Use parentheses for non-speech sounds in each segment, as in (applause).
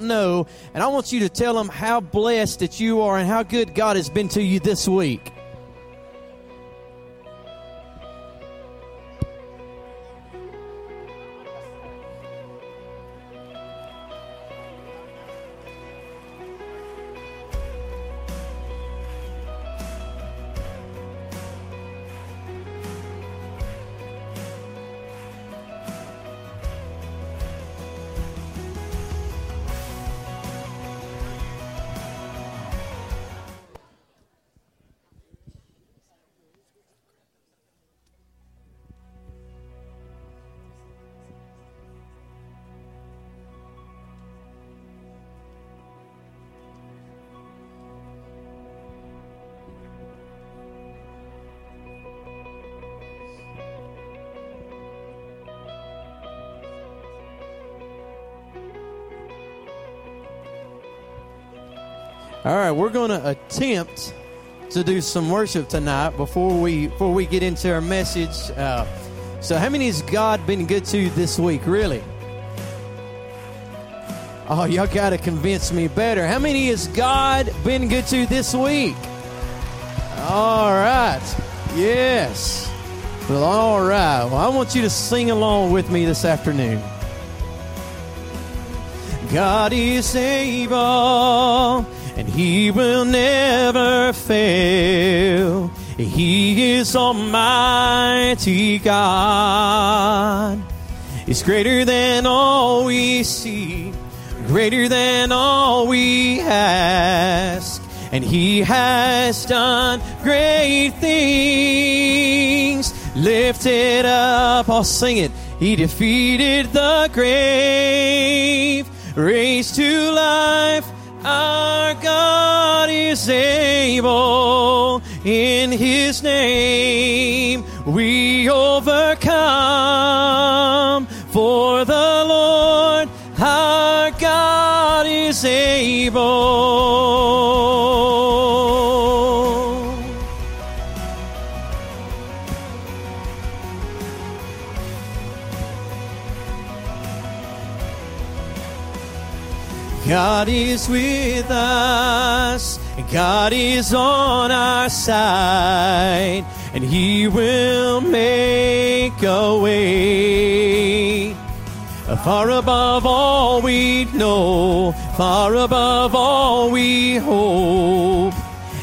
know, and I want you to tell them how blessed that you are and how good God has been to you this week. Right, we're going to attempt to do some worship tonight before we before we get into our message. Uh, so, how many has God been good to this week? Really? Oh, y'all got to convince me better. How many has God been good to this week? All right. Yes. Well, all right. Well, I want you to sing along with me this afternoon. God is able he will never fail. He is Almighty God. He's greater than all we see, greater than all we ask. And he has done great things. Lift it up, I'll sing it. He defeated the grave, raised to life is able. In His name we overcome. For the Lord our God is able. God is with God is on our side, and He will make a way. Far above all we know, far above all we hope,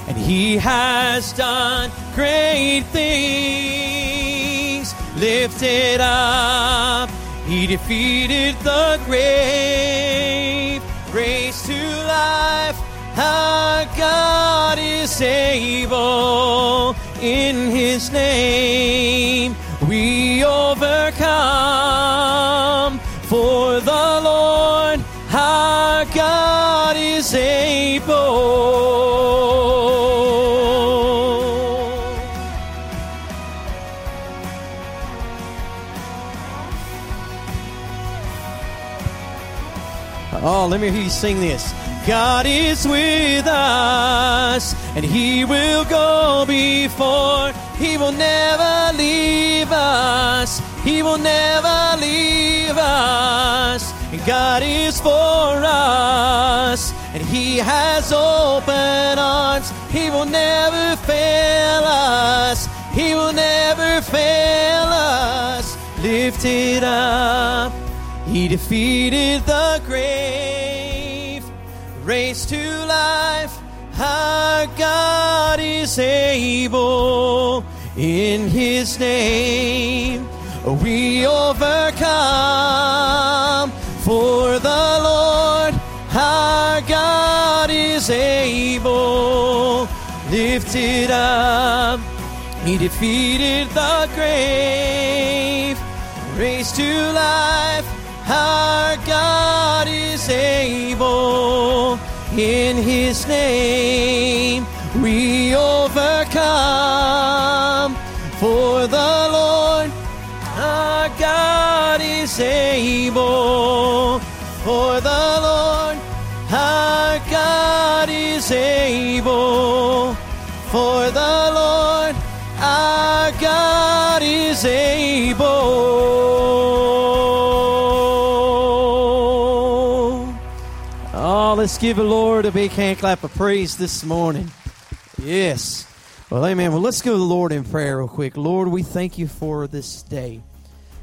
and He has done great things. Lifted up, He defeated the grave raised to life. Our God is able. In His name we overcome. For the Lord our God is able. Oh, let me hear you sing this. God is with us, and He will go before. He will never leave us. He will never leave us. And God is for us, and He has open arms. He will never fail us. He will never fail us. Lift it up. He defeated the grave, raised to life. Our God is able. In His name we overcome. For the Lord our God is able. Lifted up. He defeated the grave, raised to life. Our God is able. In His name we overcome. Give the Lord a big hand clap of praise this morning. Yes. Well, amen. Well, let's go to the Lord in prayer real quick. Lord, we thank you for this day.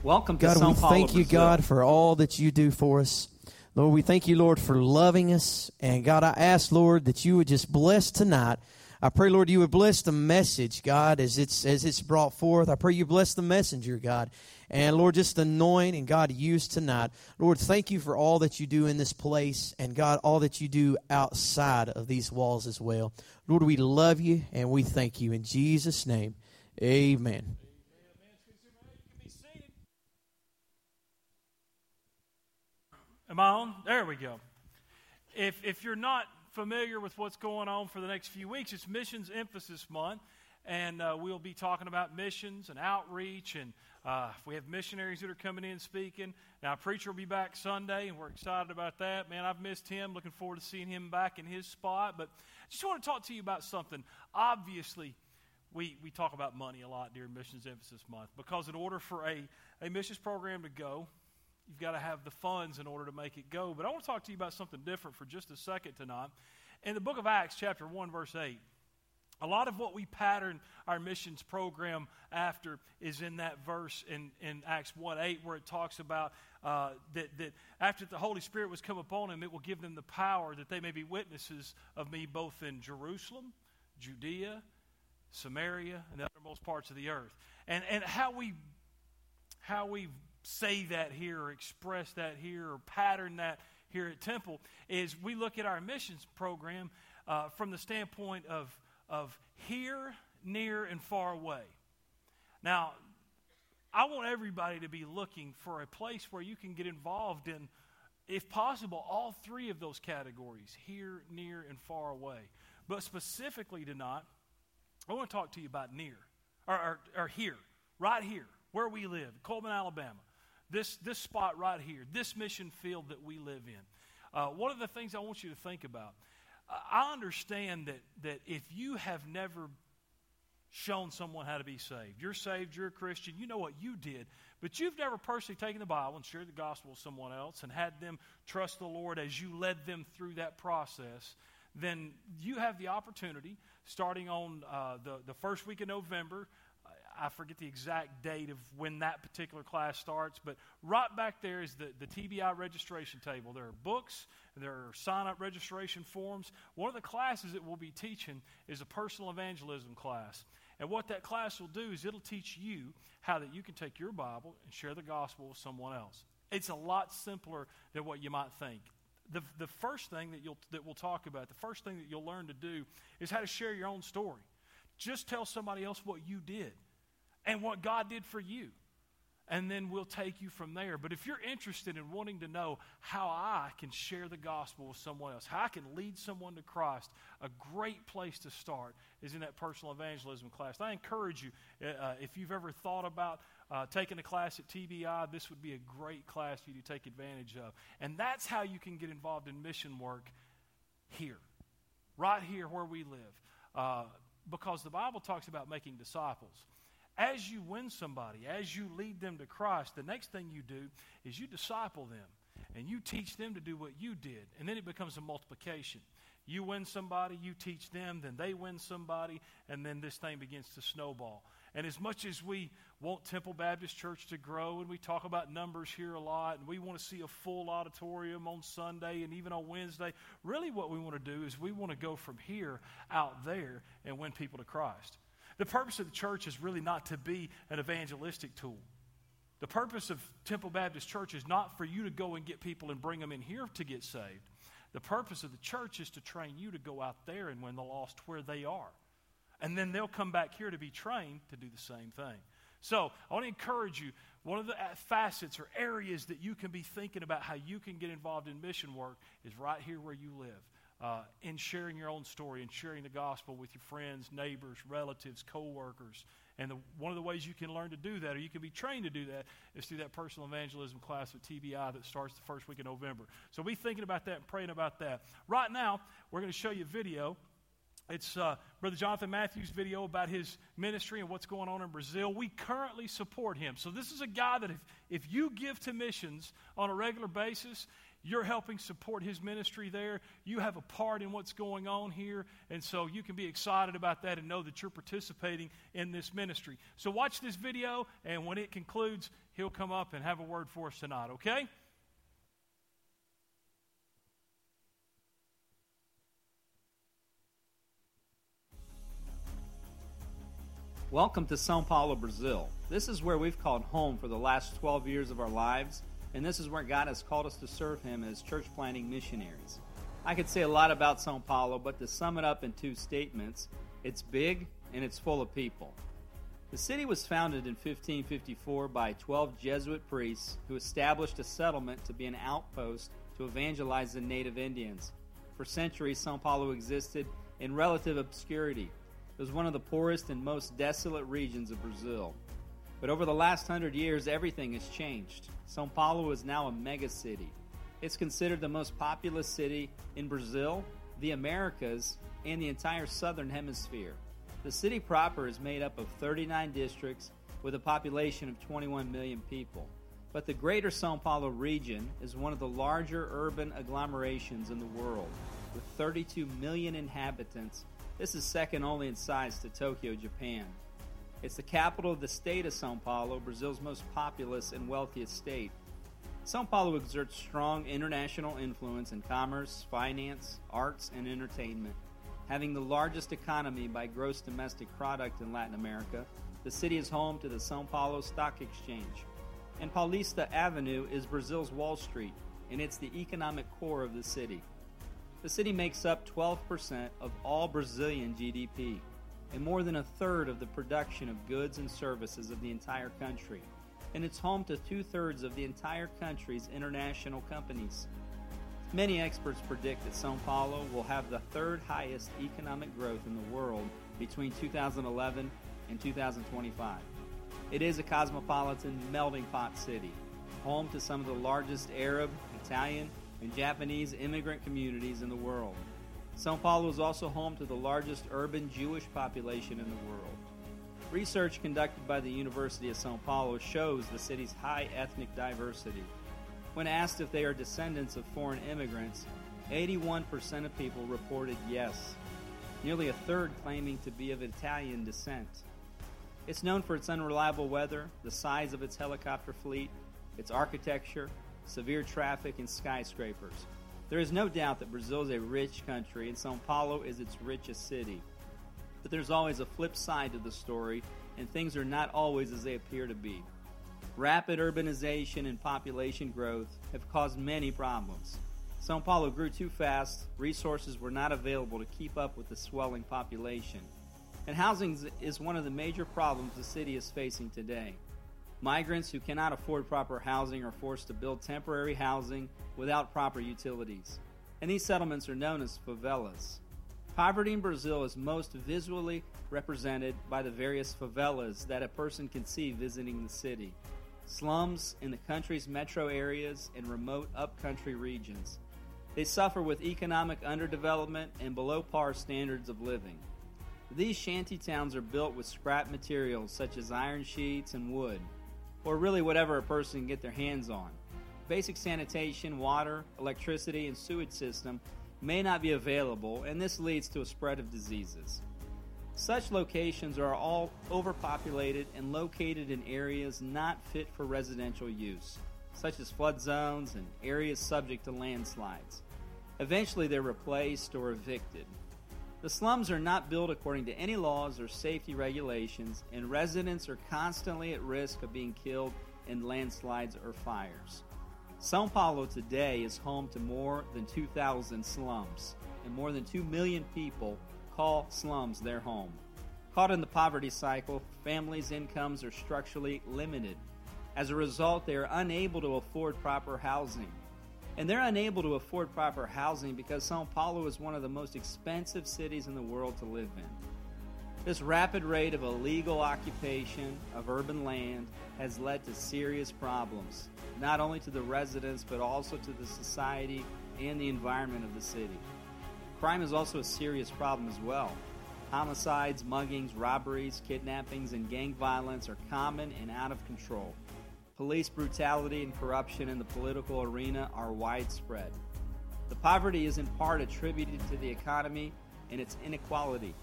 Welcome to God, we Paulo, thank you, Brazil. God, for all that you do for us. Lord, we thank you, Lord, for loving us. And God, I ask, Lord, that you would just bless tonight. I pray, Lord, you would bless the message, God, as it's as it's brought forth. I pray you bless the messenger, God. And Lord, just anoint and God use tonight. Lord, thank you for all that you do in this place and God, all that you do outside of these walls as well. Lord, we love you and we thank you. In Jesus' name, amen. Am I on? There we go. If, if you're not familiar with what's going on for the next few weeks, it's Missions Emphasis Month, and uh, we'll be talking about missions and outreach, and uh, we have missionaries that are coming in speaking. Now, preacher will be back Sunday, and we're excited about that. Man, I've missed him. Looking forward to seeing him back in his spot. But I just want to talk to you about something. Obviously, we, we talk about money a lot during Missions Emphasis Month because in order for a, a missions program to go, You've got to have the funds in order to make it go. But I want to talk to you about something different for just a second tonight. In the book of Acts, chapter 1, verse 8, a lot of what we pattern our missions program after is in that verse in, in Acts 1 8, where it talks about uh, that, that after the Holy Spirit was come upon him, it will give them the power that they may be witnesses of me both in Jerusalem, Judea, Samaria, and the uttermost parts of the earth. And, and how we how we say that here or express that here or pattern that here at Temple is we look at our missions program uh, from the standpoint of, of here, near, and far away. Now, I want everybody to be looking for a place where you can get involved in, if possible, all three of those categories here, near, and far away. But specifically tonight, I want to talk to you about near, or, or, or here, right here, where we live, Cullman, Alabama this, this spot right here, this mission field that we live in. Uh, one of the things I want you to think about, I understand that, that if you have never shown someone how to be saved, you're saved, you're a Christian, you know what you did, but you've never personally taken the Bible and shared the gospel with someone else and had them trust the Lord as you led them through that process, then you have the opportunity, starting on uh, the, the first week of November, I forget the exact date of when that particular class starts, but right back there is the, the TBI registration table. There are books, there are sign up registration forms. One of the classes that we'll be teaching is a personal evangelism class. And what that class will do is it'll teach you how that you can take your Bible and share the gospel with someone else. It's a lot simpler than what you might think. The, the first thing that, you'll, that we'll talk about, the first thing that you'll learn to do is how to share your own story. Just tell somebody else what you did and what God did for you. And then we'll take you from there. But if you're interested in wanting to know how I can share the gospel with someone else, how I can lead someone to Christ, a great place to start is in that personal evangelism class. I encourage you, uh, if you've ever thought about uh, taking a class at TBI, this would be a great class for you to take advantage of. And that's how you can get involved in mission work here, right here where we live. Uh, because the Bible talks about making disciples as you win somebody, as you lead them to Christ, the next thing you do is you disciple them and you teach them to do what you did. And then it becomes a multiplication. You win somebody, you teach them, then they win somebody, and then this thing begins to snowball. And as much as we want Temple Baptist Church to grow, and we talk about numbers here a lot, and we want to see a full auditorium on Sunday and even on Wednesday, really what we want to do is we want to go from here out there and win people to Christ. The purpose of the church is really not to be an evangelistic tool. The purpose of Temple Baptist Church is not for you to go and get people and bring them in here to get saved. The purpose of the church is to train you to go out there and win the lost where they are. And then they'll come back here to be trained to do the same thing. So I want to encourage you. One of the uh, facets or areas that you can be thinking about how you can get involved in mission work is right here where you live uh, in sharing your own story and sharing the gospel with your friends, neighbors, relatives, co-workers. And the, one of the ways you can learn to do that, or you can be trained to do that, is through that personal evangelism class at TBI that starts the first week of November. So be thinking about that and praying about that. Right now, we're going to show you a video. It's uh, Brother Jonathan Mathews' video about his ministry and what's going on in Brazil. We currently support him. So this is a guy that if, if you give to missions on a regular basis, you're helping support his ministry there. You have a part in what's going on here. And so you can be excited about that and know that you're participating in this ministry. So watch this video, and when it concludes, he'll come up and have a word for us tonight, okay? Welcome to Sao Paulo, Brazil. This is where we've called home for the last 12 years of our lives and this is where God has called us to serve Him as church planting missionaries. I could say a lot about Sao Paulo, but to sum it up in two statements, it's big and it's full of people. The city was founded in 1554 by 12 Jesuit priests who established a settlement to be an outpost to evangelize the native Indians. For centuries, Sao Paulo existed in relative obscurity. It was one of the poorest and most desolate regions of Brazil. But over the last hundred years, everything has changed. Sao Paulo is now a mega city. It's considered the most populous city in Brazil, the Americas, and the entire southern hemisphere. The city proper is made up of 39 districts with a population of 21 million people. But the greater Sao Paulo region is one of the larger urban agglomerations in the world, with 32 million inhabitants. This is second only in size to Tokyo, Japan. It's the capital of the state of Sao Paulo, Brazil's most populous and wealthiest state. Sao Paulo exerts strong international influence in commerce, finance, arts, and entertainment. Having the largest economy by gross domestic product in Latin America, the city is home to the Sao Paulo Stock Exchange. And Paulista Avenue is Brazil's Wall Street, and it's the economic core of the city. The city makes up 12% of all Brazilian GDP and more than a third of the production of goods and services of the entire country, and it's home to two thirds of the entire country's international companies. Many experts predict that Sao Paulo will have the third highest economic growth in the world between 2011 and 2025. It is a cosmopolitan melting pot city, home to some of the largest Arab, Italian, and Japanese immigrant communities in the world. Sao Paulo is also home to the largest urban Jewish population in the world. Research conducted by the University of Sao Paulo shows the city's high ethnic diversity. When asked if they are descendants of foreign immigrants, 81% of people reported yes, nearly a third claiming to be of Italian descent. It's known for its unreliable weather, the size of its helicopter fleet, its architecture, severe traffic, and skyscrapers. There is no doubt that Brazil is a rich country and Sao Paulo is its richest city. But there's always a flip side to the story, and things are not always as they appear to be. Rapid urbanization and population growth have caused many problems. Sao Paulo grew too fast, resources were not available to keep up with the swelling population. And housing is one of the major problems the city is facing today. Migrants who cannot afford proper housing are forced to build temporary housing without proper utilities. And these settlements are known as favelas. Poverty in Brazil is most visually represented by the various favelas that a person can see visiting the city. Slums in the country's metro areas and remote upcountry regions. They suffer with economic underdevelopment and below par standards of living. These shanty towns are built with scrap materials such as iron sheets and wood or really whatever a person can get their hands on. Basic sanitation, water, electricity, and sewage system may not be available, and this leads to a spread of diseases. Such locations are all overpopulated and located in areas not fit for residential use, such as flood zones and areas subject to landslides. Eventually, they're replaced or evicted. The slums are not built according to any laws or safety regulations, and residents are constantly at risk of being killed in landslides or fires. Sao Paulo today is home to more than 2,000 slums, and more than 2 million people call slums their home. Caught in the poverty cycle, families' incomes are structurally limited. As a result, they are unable to afford proper housing and they're unable to afford proper housing because Sao Paulo is one of the most expensive cities in the world to live in. This rapid rate of illegal occupation of urban land has led to serious problems, not only to the residents but also to the society and the environment of the city. Crime is also a serious problem as well. Homicides, muggings, robberies, kidnappings, and gang violence are common and out of control. Police brutality and corruption in the political arena are widespread. The poverty is in part attributed to the economy and its inequality.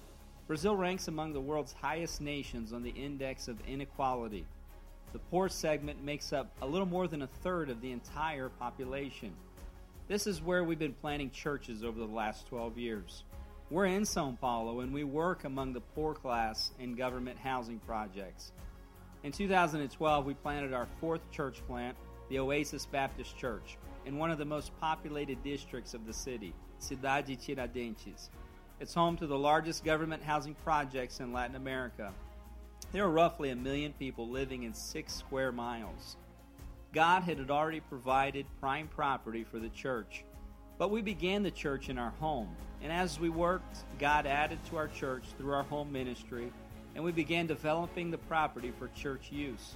Brazil ranks among the world's highest nations on the index of inequality. The poor segment makes up a little more than a third of the entire population. This is where we've been planting churches over the last 12 years. We're in Sao Paulo and we work among the poor class in government housing projects. In 2012, we planted our fourth church plant, the Oasis Baptist Church, in one of the most populated districts of the city, Cidade Tiradentes. It's home to the largest government housing projects in Latin America. There are roughly a million people living in six square miles. God had already provided prime property for the church. But we began the church in our home, and as we worked, God added to our church through our home ministry, and we began developing the property for church use.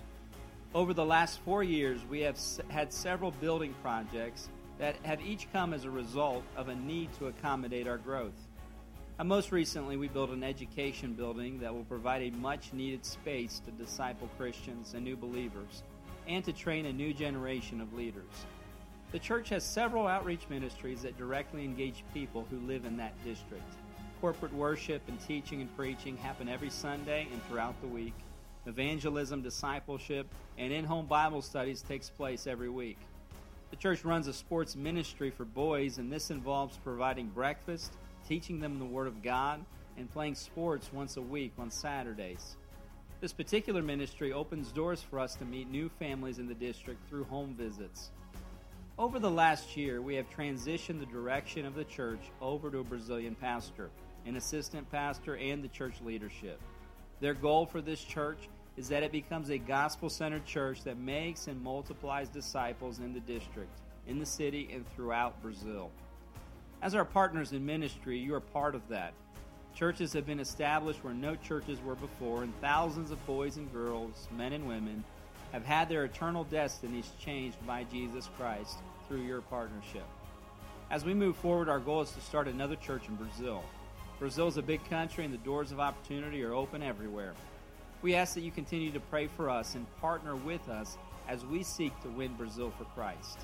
Over the last four years, we have had several building projects that have each come as a result of a need to accommodate our growth. And most recently, we built an education building that will provide a much needed space to disciple Christians and new believers and to train a new generation of leaders. The church has several outreach ministries that directly engage people who live in that district. Corporate worship and teaching and preaching happen every Sunday and throughout the week. Evangelism, discipleship, and in home Bible studies takes place every week. The church runs a sports ministry for boys, and this involves providing breakfast teaching them the Word of God, and playing sports once a week on Saturdays. This particular ministry opens doors for us to meet new families in the district through home visits. Over the last year, we have transitioned the direction of the church over to a Brazilian pastor, an assistant pastor, and the church leadership. Their goal for this church is that it becomes a gospel centered church that makes and multiplies disciples in the district, in the city, and throughout Brazil. As our partners in ministry, you are part of that. Churches have been established where no churches were before, and thousands of boys and girls, men and women, have had their eternal destinies changed by Jesus Christ through your partnership. As we move forward, our goal is to start another church in Brazil. Brazil is a big country, and the doors of opportunity are open everywhere. We ask that you continue to pray for us and partner with us as we seek to win Brazil for Christ.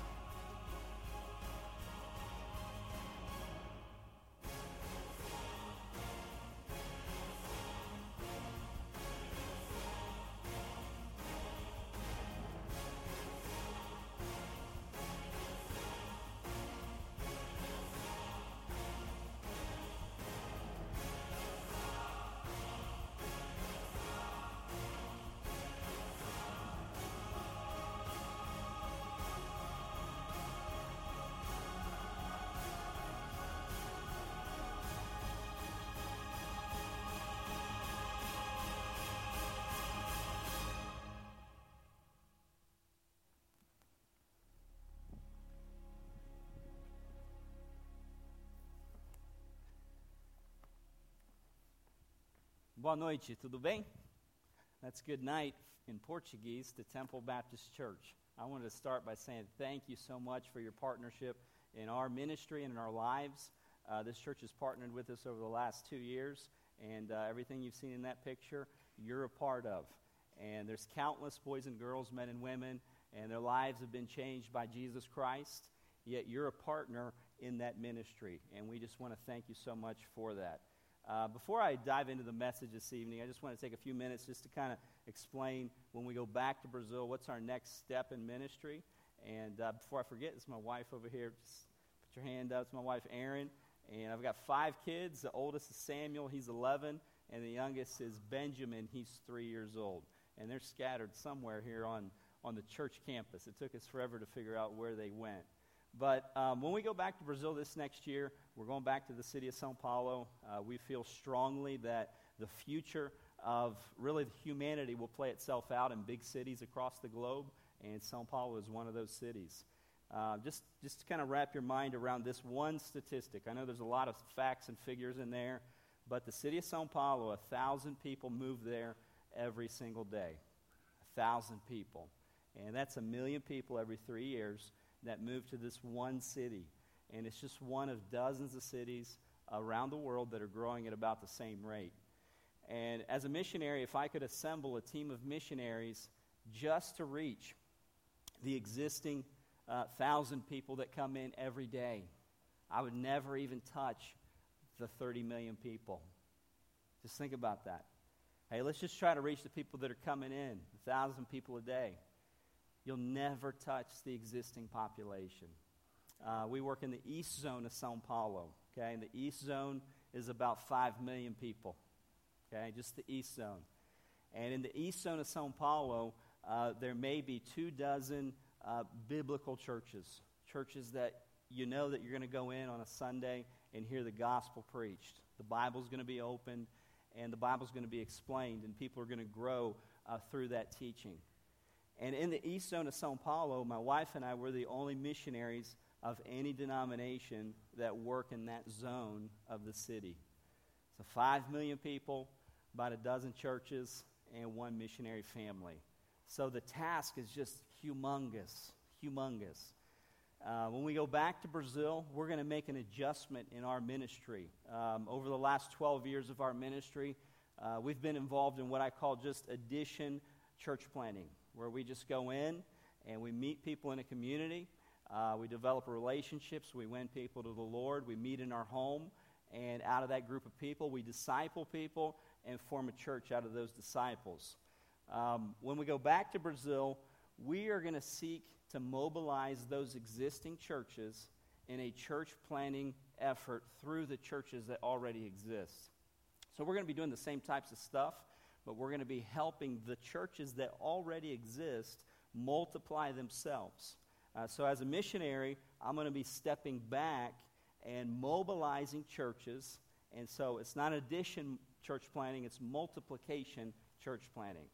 Boa noite, tudo bem? That's good night in Portuguese to Temple Baptist Church. I wanted to start by saying thank you so much for your partnership in our ministry and in our lives. Uh, this church has partnered with us over the last two years, and uh, everything you've seen in that picture, you're a part of. And there's countless boys and girls, men and women, and their lives have been changed by Jesus Christ, yet you're a partner in that ministry. And we just want to thank you so much for that. Uh, before I dive into the message this evening, I just want to take a few minutes just to kind of explain when we go back to Brazil what's our next step in ministry. And uh, before I forget, it's my wife over here. Just put your hand up. It's my wife, Erin. And I've got five kids. The oldest is Samuel, he's 11. And the youngest is Benjamin, he's three years old. And they're scattered somewhere here on, on the church campus. It took us forever to figure out where they went. But um, when we go back to Brazil this next year, we're going back to the city of Sao Paulo. Uh, we feel strongly that the future of really humanity will play itself out in big cities across the globe, and Sao Paulo is one of those cities. Uh, just, just to kind of wrap your mind around this one statistic. I know there's a lot of facts and figures in there, but the city of Sao Paulo, a thousand people move there every single day. A thousand people. And that's a million people every three years that move to this one city. And it's just one of dozens of cities around the world that are growing at about the same rate. And as a missionary, if I could assemble a team of missionaries just to reach the existing uh, thousand people that come in every day. I would never even touch the 30 million people. Just think about that. Hey, let's just try to reach the people that are coming in, thousand people a day. You'll never touch the existing population. Uh, we work in the east zone of Sao Paulo. Okay, and the east zone is about five million people. Okay, just the east zone. And in the east zone of Sao Paulo, uh, there may be two dozen uh, biblical churches, churches that you know that you're going to go in on a Sunday and hear the gospel preached. The Bible's going to be opened and the Bible's going to be explained, and people are going to grow uh, through that teaching. And in the east zone of Sao Paulo, my wife and I were the only missionaries of any denomination that work in that zone of the city. So, five million people, about a dozen churches, and one missionary family. So, the task is just humongous, humongous. Uh, when we go back to Brazil, we're going to make an adjustment in our ministry. Um, over the last 12 years of our ministry, uh, we've been involved in what I call just addition church planting, where we just go in and we meet people in a community. Uh, we develop relationships. We win people to the Lord. We meet in our home. And out of that group of people, we disciple people and form a church out of those disciples. Um, when we go back to Brazil, we are going to seek to mobilize those existing churches in a church planting effort through the churches that already exist. So we're going to be doing the same types of stuff, but we're going to be helping the churches that already exist multiply themselves. Uh, so as a missionary, I'm going to be stepping back and mobilizing churches. And so it's not addition church planting, it's multiplication church planting.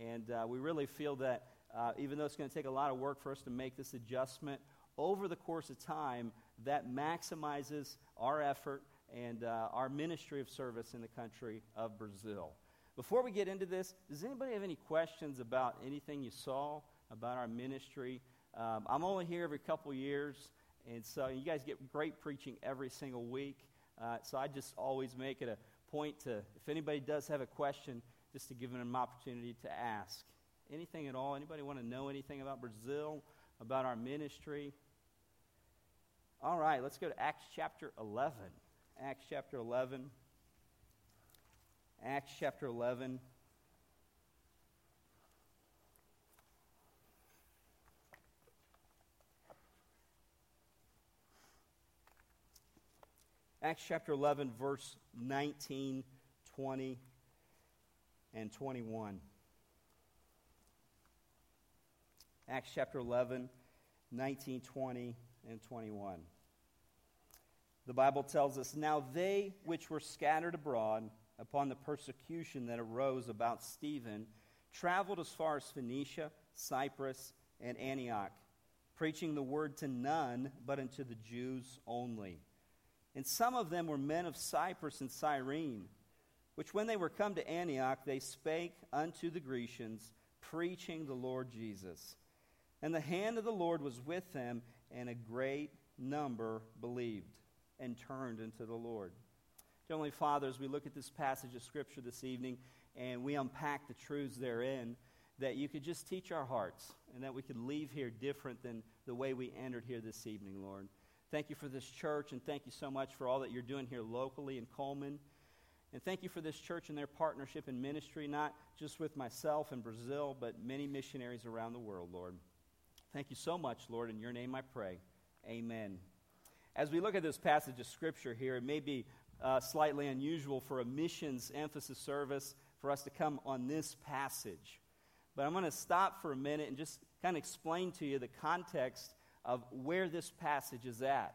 And uh, we really feel that uh, even though it's going to take a lot of work for us to make this adjustment, over the course of time, that maximizes our effort and uh, our ministry of service in the country of Brazil. Before we get into this, does anybody have any questions about anything you saw about our ministry? Um, I'm only here every couple years, and so you guys get great preaching every single week. Uh, so I just always make it a point to, if anybody does have a question, just to give them an opportunity to ask. Anything at all? Anybody want to know anything about Brazil, about our ministry? All right, let's go to Acts chapter 11. Acts chapter 11. Acts chapter 11. Acts chapter 11, verse 19, 20, and 21. Acts chapter 11, 19, 20, and 21. The Bible tells us Now they which were scattered abroad upon the persecution that arose about Stephen traveled as far as Phoenicia, Cyprus, and Antioch, preaching the word to none but unto the Jews only. And some of them were men of Cyprus and Cyrene, which when they were come to Antioch, they spake unto the Grecians, preaching the Lord Jesus. And the hand of the Lord was with them, and a great number believed and turned unto the Lord. Heavenly Father, as we look at this passage of Scripture this evening and we unpack the truths therein, that you could just teach our hearts and that we could leave here different than the way we entered here this evening, Lord. Thank you for this church, and thank you so much for all that you're doing here locally in Cullman. And thank you for this church and their partnership in ministry, not just with myself in Brazil, but many missionaries around the world, Lord. Thank you so much, Lord. In your name I pray. Amen. As we look at this passage of Scripture here, it may be uh, slightly unusual for a missions emphasis service for us to come on this passage. But I'm going to stop for a minute and just kind of explain to you the context of where this passage is at.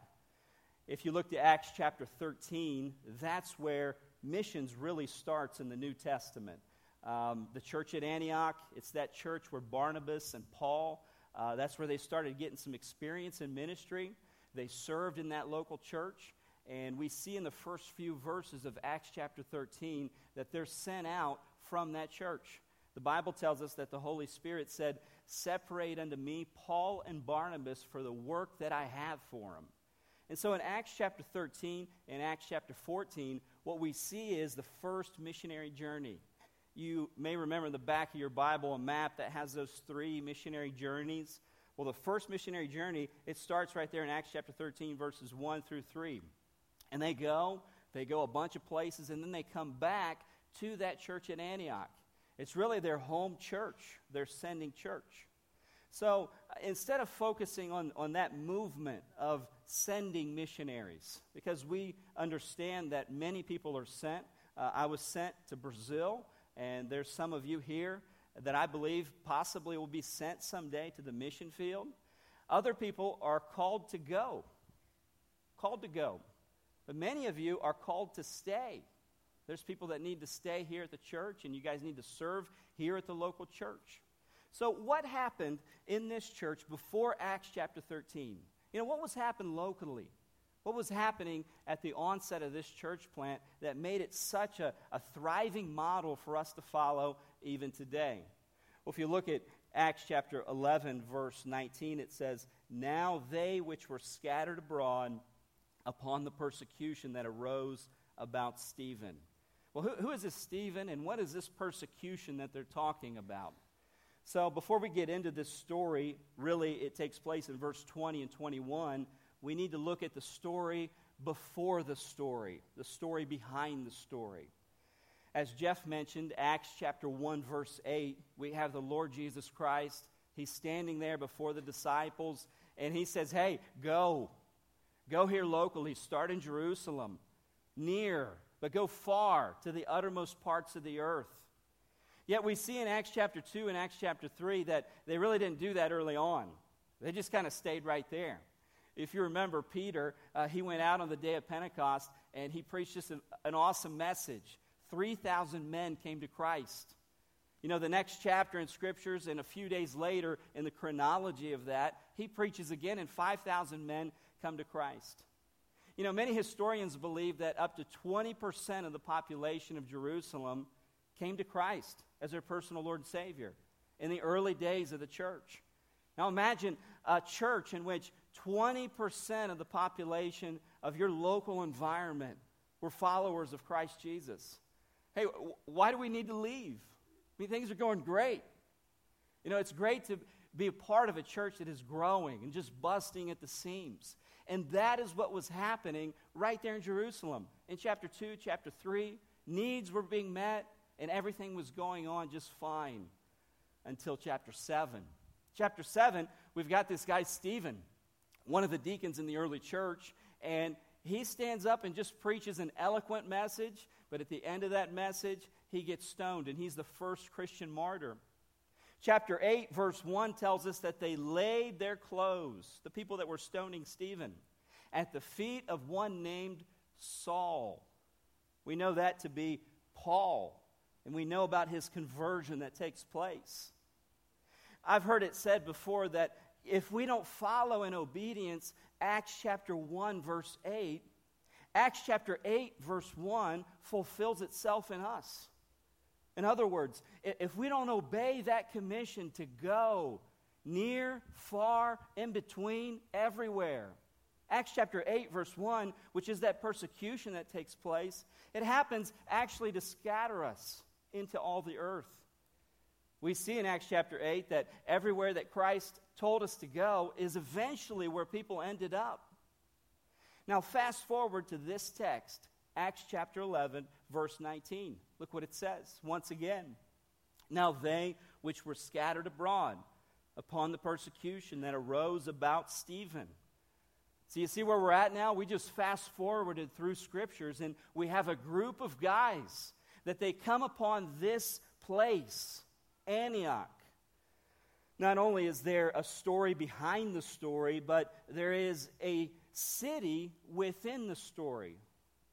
If you look to Acts chapter 13, that's where missions really starts in the New Testament. Um, the church at Antioch, it's that church where Barnabas and Paul, uh, that's where they started getting some experience in ministry. They served in that local church. And we see in the first few verses of Acts chapter 13 that they're sent out from that church. The Bible tells us that the Holy Spirit said, Separate unto me Paul and Barnabas for the work that I have for them. And so in Acts chapter 13 and Acts chapter 14, what we see is the first missionary journey. You may remember in the back of your Bible a map that has those three missionary journeys. Well, the first missionary journey, it starts right there in Acts chapter 13, verses 1 through 3. And they go, they go a bunch of places, and then they come back to that church at Antioch. It's really their home church, their sending church. So uh, instead of focusing on, on that movement of sending missionaries, because we understand that many people are sent, uh, I was sent to Brazil, and there's some of you here that I believe possibly will be sent someday to the mission field. Other people are called to go, called to go. But many of you are called to stay. There's people that need to stay here at the church, and you guys need to serve here at the local church. So, what happened in this church before Acts chapter 13? You know, what was happening locally? What was happening at the onset of this church plant that made it such a, a thriving model for us to follow even today? Well, if you look at Acts chapter 11, verse 19, it says, Now they which were scattered abroad upon the persecution that arose about Stephen. Well, who, who is this Stephen, and what is this persecution that they're talking about? So, before we get into this story, really, it takes place in verse 20 and 21. We need to look at the story before the story, the story behind the story. As Jeff mentioned, Acts chapter 1, verse 8, we have the Lord Jesus Christ. He's standing there before the disciples, and he says, Hey, go. Go here locally. Start in Jerusalem, near but go far to the uttermost parts of the earth. Yet we see in Acts chapter 2 and Acts chapter 3 that they really didn't do that early on. They just kind of stayed right there. If you remember Peter, uh, he went out on the day of Pentecost and he preached just an, an awesome message. 3,000 men came to Christ. You know, the next chapter in Scriptures, and a few days later in the chronology of that, he preaches again, and 5,000 men come to Christ. You know, many historians believe that up to 20% of the population of Jerusalem came to Christ as their personal Lord and Savior in the early days of the church. Now imagine a church in which 20% of the population of your local environment were followers of Christ Jesus. Hey, why do we need to leave? I mean, things are going great. You know, it's great to be a part of a church that is growing and just busting at the seams. And that is what was happening right there in Jerusalem. In chapter 2, chapter 3, needs were being met, and everything was going on just fine until chapter 7. Chapter 7, we've got this guy, Stephen, one of the deacons in the early church, and he stands up and just preaches an eloquent message, but at the end of that message, he gets stoned, and he's the first Christian martyr. Chapter 8, verse 1 tells us that they laid their clothes, the people that were stoning Stephen, at the feet of one named Saul. We know that to be Paul, and we know about his conversion that takes place. I've heard it said before that if we don't follow in obedience Acts chapter 1, verse 8, Acts chapter 8, verse 1 fulfills itself in us. In other words, if we don't obey that commission to go near, far, in between, everywhere, Acts chapter 8, verse 1, which is that persecution that takes place, it happens actually to scatter us into all the earth. We see in Acts chapter 8 that everywhere that Christ told us to go is eventually where people ended up. Now, fast forward to this text, Acts chapter 11, verse 19. Look what it says once again. Now they which were scattered abroad upon the persecution that arose about Stephen. So you see where we're at now? We just fast forwarded through scriptures and we have a group of guys that they come upon this place, Antioch. Not only is there a story behind the story, but there is a city within the story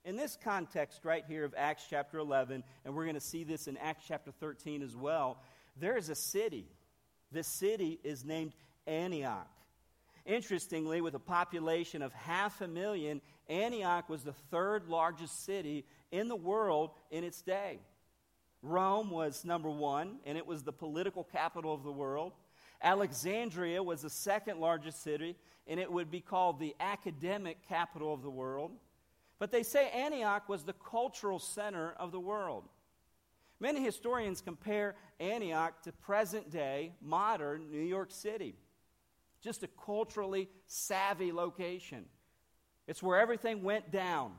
in this context right here of Acts chapter 11, and we're going to see this in Acts chapter 13 as well, there is a city. This city is named Antioch. Interestingly, with a population of half a million, Antioch was the third largest city in the world in its day. Rome was number one, and it was the political capital of the world. Alexandria was the second largest city, and it would be called the academic capital of the world. But they say Antioch was the cultural center of the world. Many historians compare Antioch to present day, modern New York City. just a culturally savvy location. It's where everything went down,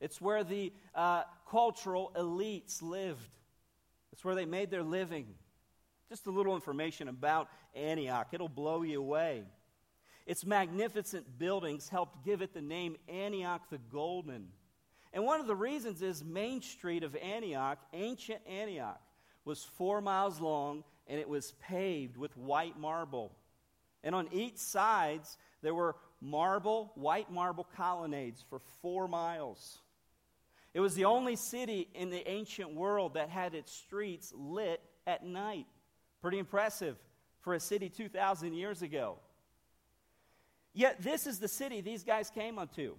it's where the uh, cultural elites lived, it's where they made their living. Just a little information about Antioch, it'll blow you away. Its magnificent buildings helped give it the name Antioch the Golden. And one of the reasons is Main Street of Antioch, ancient Antioch, was four miles long and it was paved with white marble. And on each sides, there were marble, white marble colonnades for four miles. It was the only city in the ancient world that had its streets lit at night. Pretty impressive for a city 2,000 years ago. Yet, this is the city these guys came unto.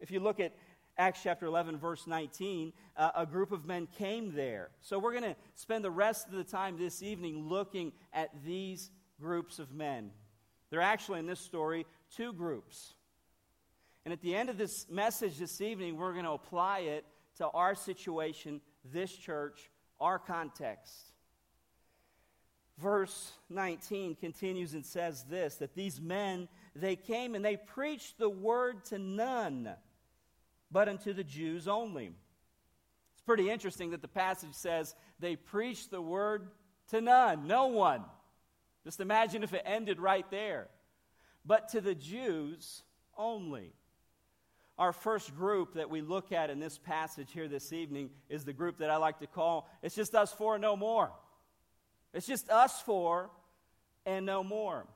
If you look at Acts chapter 11, verse 19, uh, a group of men came there. So, we're going to spend the rest of the time this evening looking at these groups of men. There are actually, in this story, two groups. And at the end of this message this evening, we're going to apply it to our situation, this church, our context. Verse 19 continues and says this that these men they came and they preached the word to none, but unto the Jews only. It's pretty interesting that the passage says they preached the word to none, no one. Just imagine if it ended right there. But to the Jews only. Our first group that we look at in this passage here this evening is the group that I like to call it's just us four, no more. It's just us four and no more.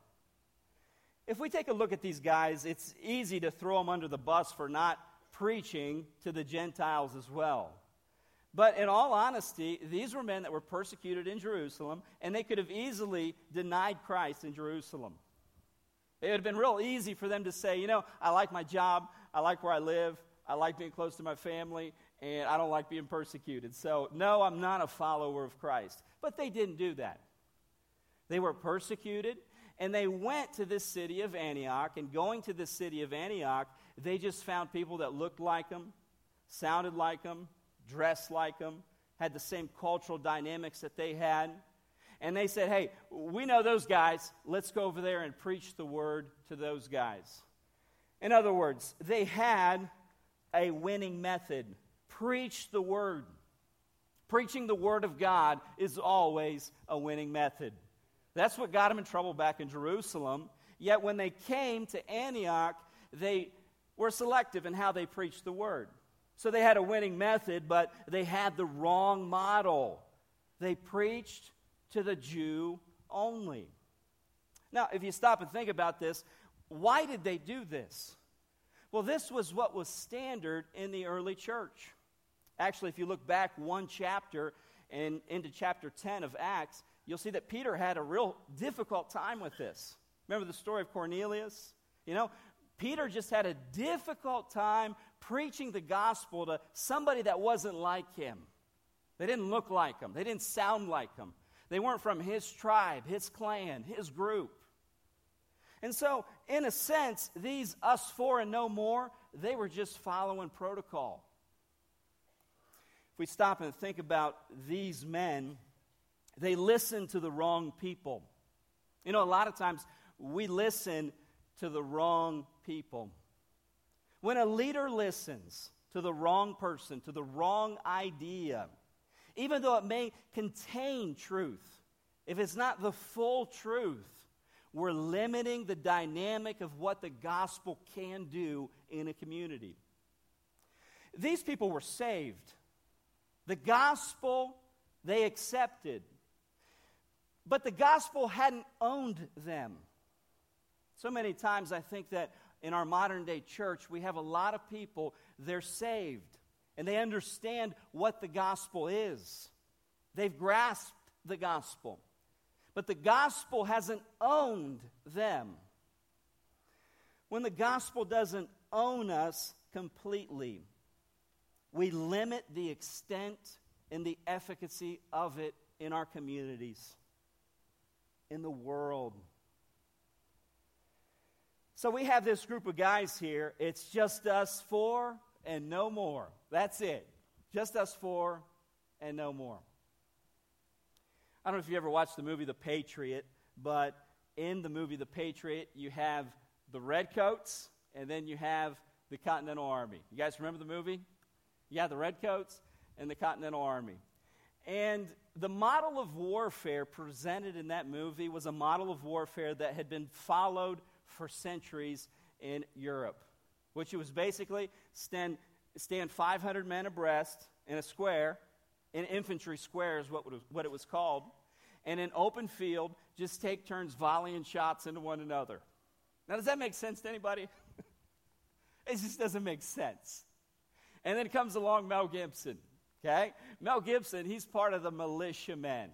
If we take a look at these guys, it's easy to throw them under the bus for not preaching to the Gentiles as well. But in all honesty, these were men that were persecuted in Jerusalem, and they could have easily denied Christ in Jerusalem. It would have been real easy for them to say, you know, I like my job, I like where I live, I like being close to my family, and I don't like being persecuted. So, no, I'm not a follower of Christ. But they didn't do that. They were persecuted, and they went to this city of Antioch, and going to the city of Antioch, they just found people that looked like them, sounded like them, dressed like them, had the same cultural dynamics that they had. And they said, hey, we know those guys. Let's go over there and preach the word to those guys. In other words, they had a winning method preach the word. Preaching the word of God is always a winning method. That's what got them in trouble back in Jerusalem. Yet when they came to Antioch, they were selective in how they preached the word. So they had a winning method, but they had the wrong model. They preached to the Jew only. Now, if you stop and think about this, why did they do this? Well, this was what was standard in the early church. Actually, if you look back one chapter and into chapter 10 of Acts, you'll see that Peter had a real difficult time with this. Remember the story of Cornelius? You know, Peter just had a difficult time preaching the gospel to somebody that wasn't like him. They didn't look like him, they didn't sound like him. They weren't from his tribe, his clan, his group. And so, in a sense, these us four and no more, they were just following protocol. If we stop and think about these men, they listen to the wrong people. You know, a lot of times we listen to the wrong people. When a leader listens to the wrong person, to the wrong idea, even though it may contain truth, if it's not the full truth, we're limiting the dynamic of what the gospel can do in a community. These people were saved. The gospel they accepted. But the gospel hadn't owned them. So many times I think that in our modern day church, we have a lot of people, they're saved, and they understand what the gospel is. They've grasped the gospel. But the gospel hasn't owned them. When the gospel doesn't own us completely, we limit the extent and the efficacy of it in our communities in the world. So we have this group of guys here. It's just us four and no more. That's it. Just us four and no more. I don't know if you ever watched the movie The Patriot, but in the movie The Patriot, you have the Redcoats, and then you have the Continental Army. You guys remember the movie? Yeah, the Redcoats and the Continental Army. And the model of warfare presented in that movie was a model of warfare that had been followed for centuries in Europe, which was basically stand, stand 500 men abreast in a square, an infantry square is what, what it was called, and in open field, just take turns volleying shots into one another. Now, does that make sense to anybody? (laughs) it just doesn't make sense. And then comes along Mel Gibson. Okay? Mel Gibson, he's part of the militiamen.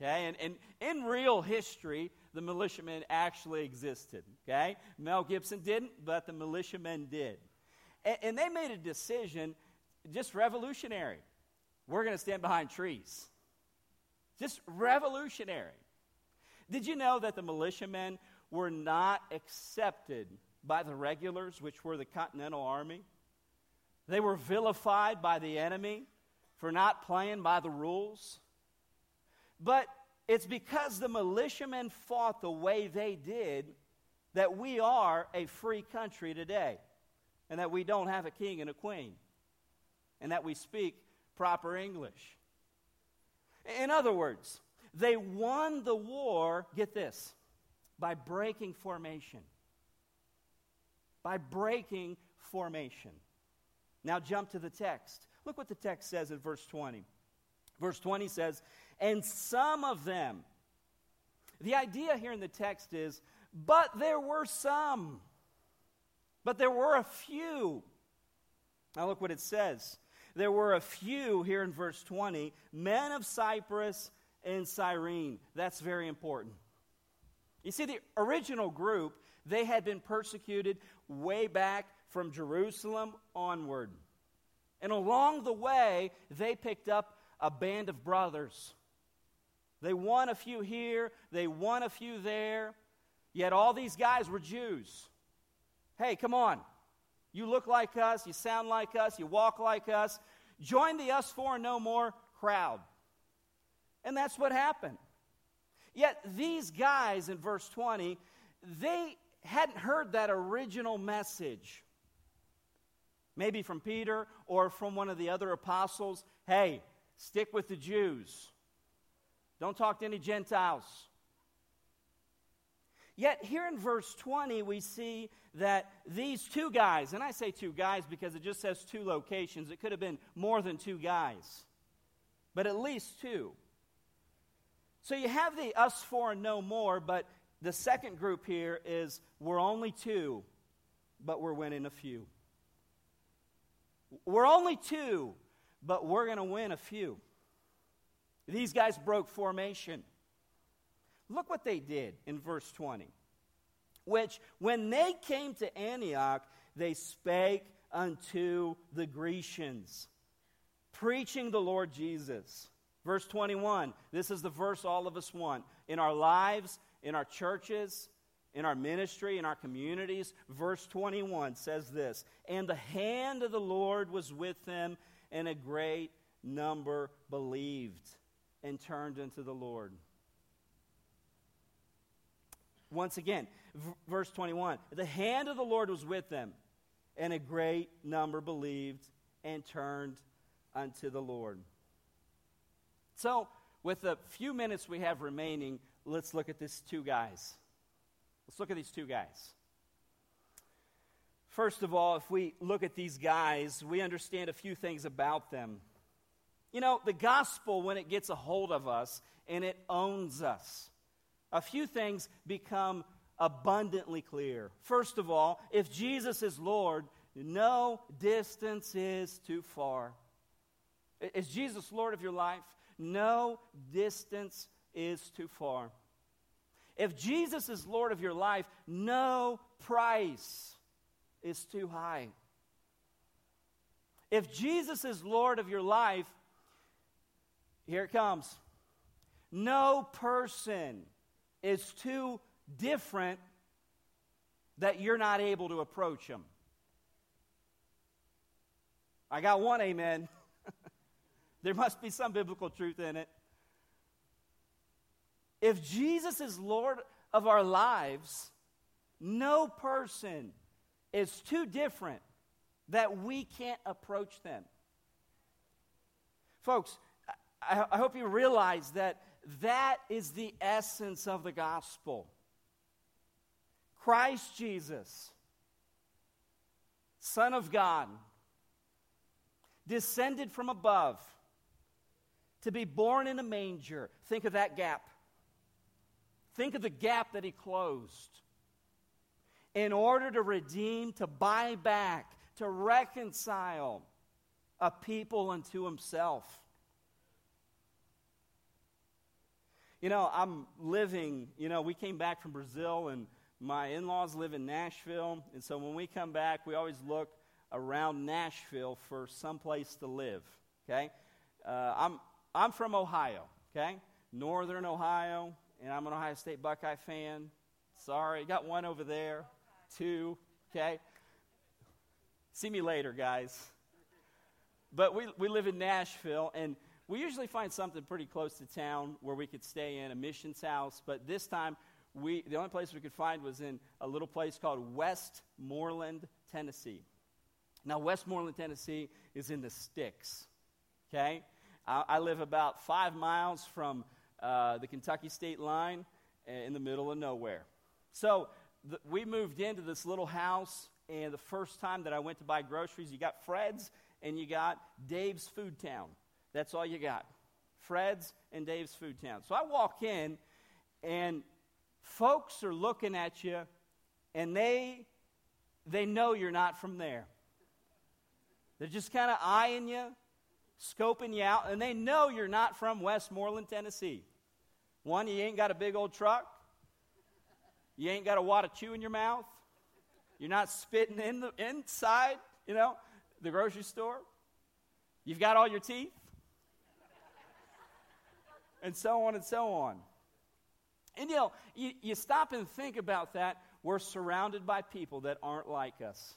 Okay? And, and in real history, the militiamen actually existed. Okay? Mel Gibson didn't, but the militiamen did. And, and they made a decision just revolutionary. We're going to stand behind trees. Just revolutionary. Did you know that the militiamen were not accepted by the regulars, which were the Continental Army? They were vilified by the enemy for not playing by the rules. But it's because the militiamen fought the way they did that we are a free country today, and that we don't have a king and a queen, and that we speak proper English. In other words, they won the war, get this, by breaking formation. By breaking formation. Now jump to the text. Look what the text says in verse 20. Verse 20 says, And some of them, the idea here in the text is, but there were some. But there were a few. Now look what it says. There were a few here in verse 20, men of Cyprus and Cyrene. That's very important. You see, the original group, they had been persecuted way back from Jerusalem onward. And along the way, they picked up a band of brothers. They won a few here, they won a few there, yet all these guys were Jews. Hey, come on. You look like us, you sound like us, you walk like us. Join the Us Four No More crowd. And that's what happened. Yet these guys in verse 20, they hadn't heard that original message maybe from Peter or from one of the other apostles hey, stick with the Jews. Don't talk to any Gentiles. Yet, here in verse 20, we see that these two guys, and I say two guys because it just says two locations, it could have been more than two guys, but at least two. So you have the us four and no more, but the second group here is we're only two, but we're winning a few. We're only two, but we're going to win a few. These guys broke formation. Look what they did in verse 20. Which, when they came to Antioch, they spake unto the Grecians, preaching the Lord Jesus. Verse 21, this is the verse all of us want. In our lives, in our churches, in our ministry, in our communities. Verse 21 says this And the hand of the Lord was with them, and a great number believed and turned unto the Lord. Once again, v- verse 21 The hand of the Lord was with them, and a great number believed and turned unto the Lord. So, with the few minutes we have remaining, let's look at these two guys. Let's look at these two guys. First of all, if we look at these guys, we understand a few things about them. You know, the gospel, when it gets a hold of us and it owns us, a few things become abundantly clear. First of all, if Jesus is Lord, no distance is too far. Is Jesus Lord of your life? No distance is too far. If Jesus is Lord of your life, no price is too high. If Jesus is Lord of your life, here it comes. No person is too different that you're not able to approach him. I got one amen. (laughs) there must be some biblical truth in it. If Jesus is Lord of our lives, no person is too different that we can't approach them. Folks, I, I hope you realize that that is the essence of the gospel. Christ Jesus, Son of God, descended from above to be born in a manger. Think of that gap. Think of the gap that he closed in order to redeem, to buy back, to reconcile a people unto himself. You know, I'm living, you know, we came back from Brazil and my in laws live in Nashville. And so when we come back, we always look around Nashville for some place to live. Okay? Uh, I'm, I'm from Ohio. Okay? Northern Ohio. And I'm an Ohio State Buckeye fan. Sorry. Got one over there. Two. Okay? See me later, guys. But we, we live in Nashville, and we usually find something pretty close to town where we could stay in a missions house. But this time, we, the only place we could find was in a little place called Westmoreland, Tennessee. Now, Westmoreland, Tennessee is in the sticks. Okay? I, I live about five miles from uh, the Kentucky state line in the middle of nowhere. So, we moved into this little house, and the first time that I went to buy groceries, you got Fred's and you got Dave's Food Town. That's all you got. Fred's and Dave's Food Town. So I walk in, and folks are looking at you and they they know you're not from there. They're just kind of eyeing you, scoping you out, and they know you're not from Westmoreland, Tennessee. One, you ain't got a big old truck. You ain't got a wad of chew in your mouth. You're not spitting in the inside, you know, the grocery store. You've got all your teeth. and so on and so on. And you know, you, you stop and think about that. We're surrounded by people that aren't like us.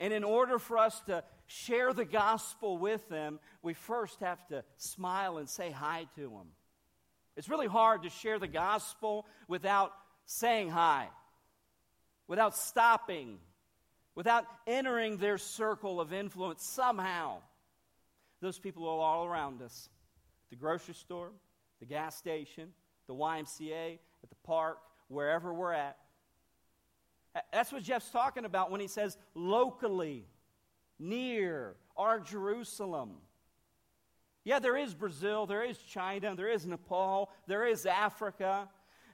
And in order for us to share the gospel with them, we first have to smile and say hi to them. It's really hard to share the gospel without saying hi, without stopping, without entering their circle of influence somehow. Those people are all around us the grocery store, the gas station, the YMCA, at the park, wherever we're at. That's what Jeff's talking about when he says locally, near, our Jerusalem. Yeah, there is Brazil, there is China, there is Nepal, there is Africa.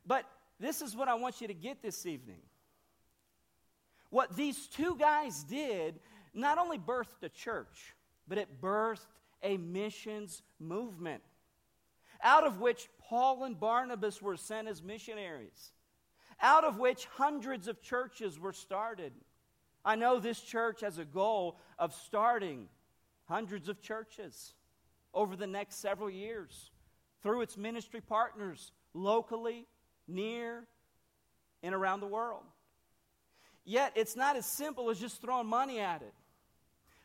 But this is what I want you to get this evening. What these two guys did not only birthed a church, but it birthed a missions movement, out of which Paul and Barnabas were sent as missionaries, out of which hundreds of churches were started. I know this church has a goal of starting hundreds of churches over the next several years through its ministry partners locally, near, and around the world. Yet, it's not as simple as just throwing money at it.